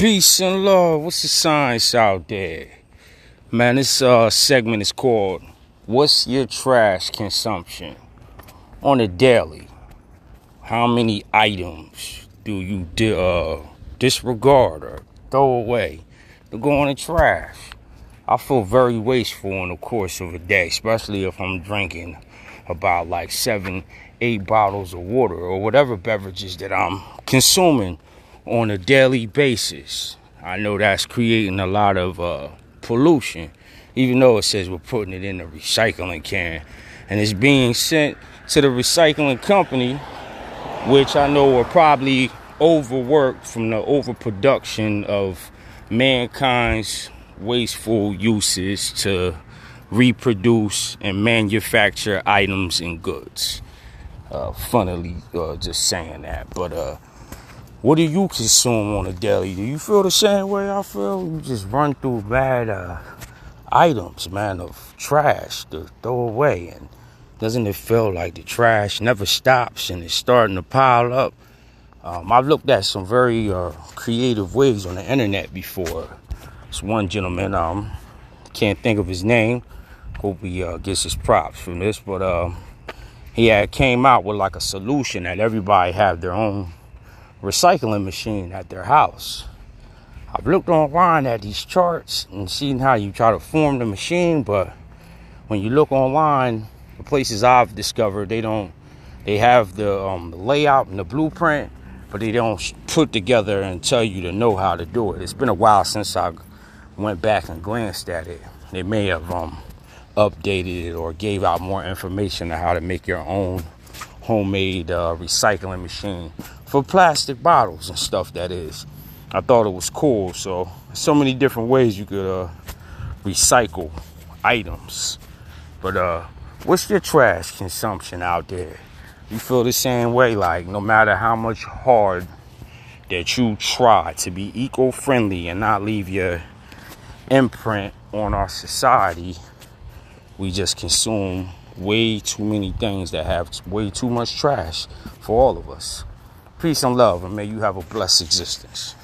Peace and love. What's the science out there? Man, this uh, segment is called What's Your Trash Consumption? On a daily, how many items do you di- uh, disregard or throw away to go in the trash? I feel very wasteful in the course of a day, especially if I'm drinking about like seven, eight bottles of water or whatever beverages that I'm consuming on a daily basis. I know that's creating a lot of uh, pollution, even though it says we're putting it in a recycling can and it's being sent to the recycling company, which I know are probably overworked from the overproduction of mankind's wasteful uses to reproduce and manufacture items and goods. Uh, funnily, uh, just saying that, but uh, what do you consume on a daily? Do you feel the same way I feel? You just run through bad uh, items, man, of trash to throw away. And doesn't it feel like the trash never stops and it's starting to pile up? Um, I've looked at some very uh, creative ways on the internet before. This one gentleman, um, can't think of his name. Hope he uh, gets his props from this, but uh, he had came out with like a solution that everybody have their own recycling machine at their house. I've looked online at these charts and seen how you try to form the machine, but when you look online, the places I've discovered they don't they have the, um, layout and the blueprint, but they don't put together and tell you to know how to do it. It's been a while since I went back and glanced at it. They may have um, updated it or gave out more information on how to make your own homemade uh, recycling machine for plastic bottles and stuff. That is, I thought it was cool. So, so many different ways you could uh, recycle items. But uh, what's your trash consumption out there? You feel the same way? Like no matter how much hard that you try to be eco-friendly and not leave your imprint on our society, we just consume way too many things that have way too much trash for all of us. Peace and love, and may you have a blessed existence.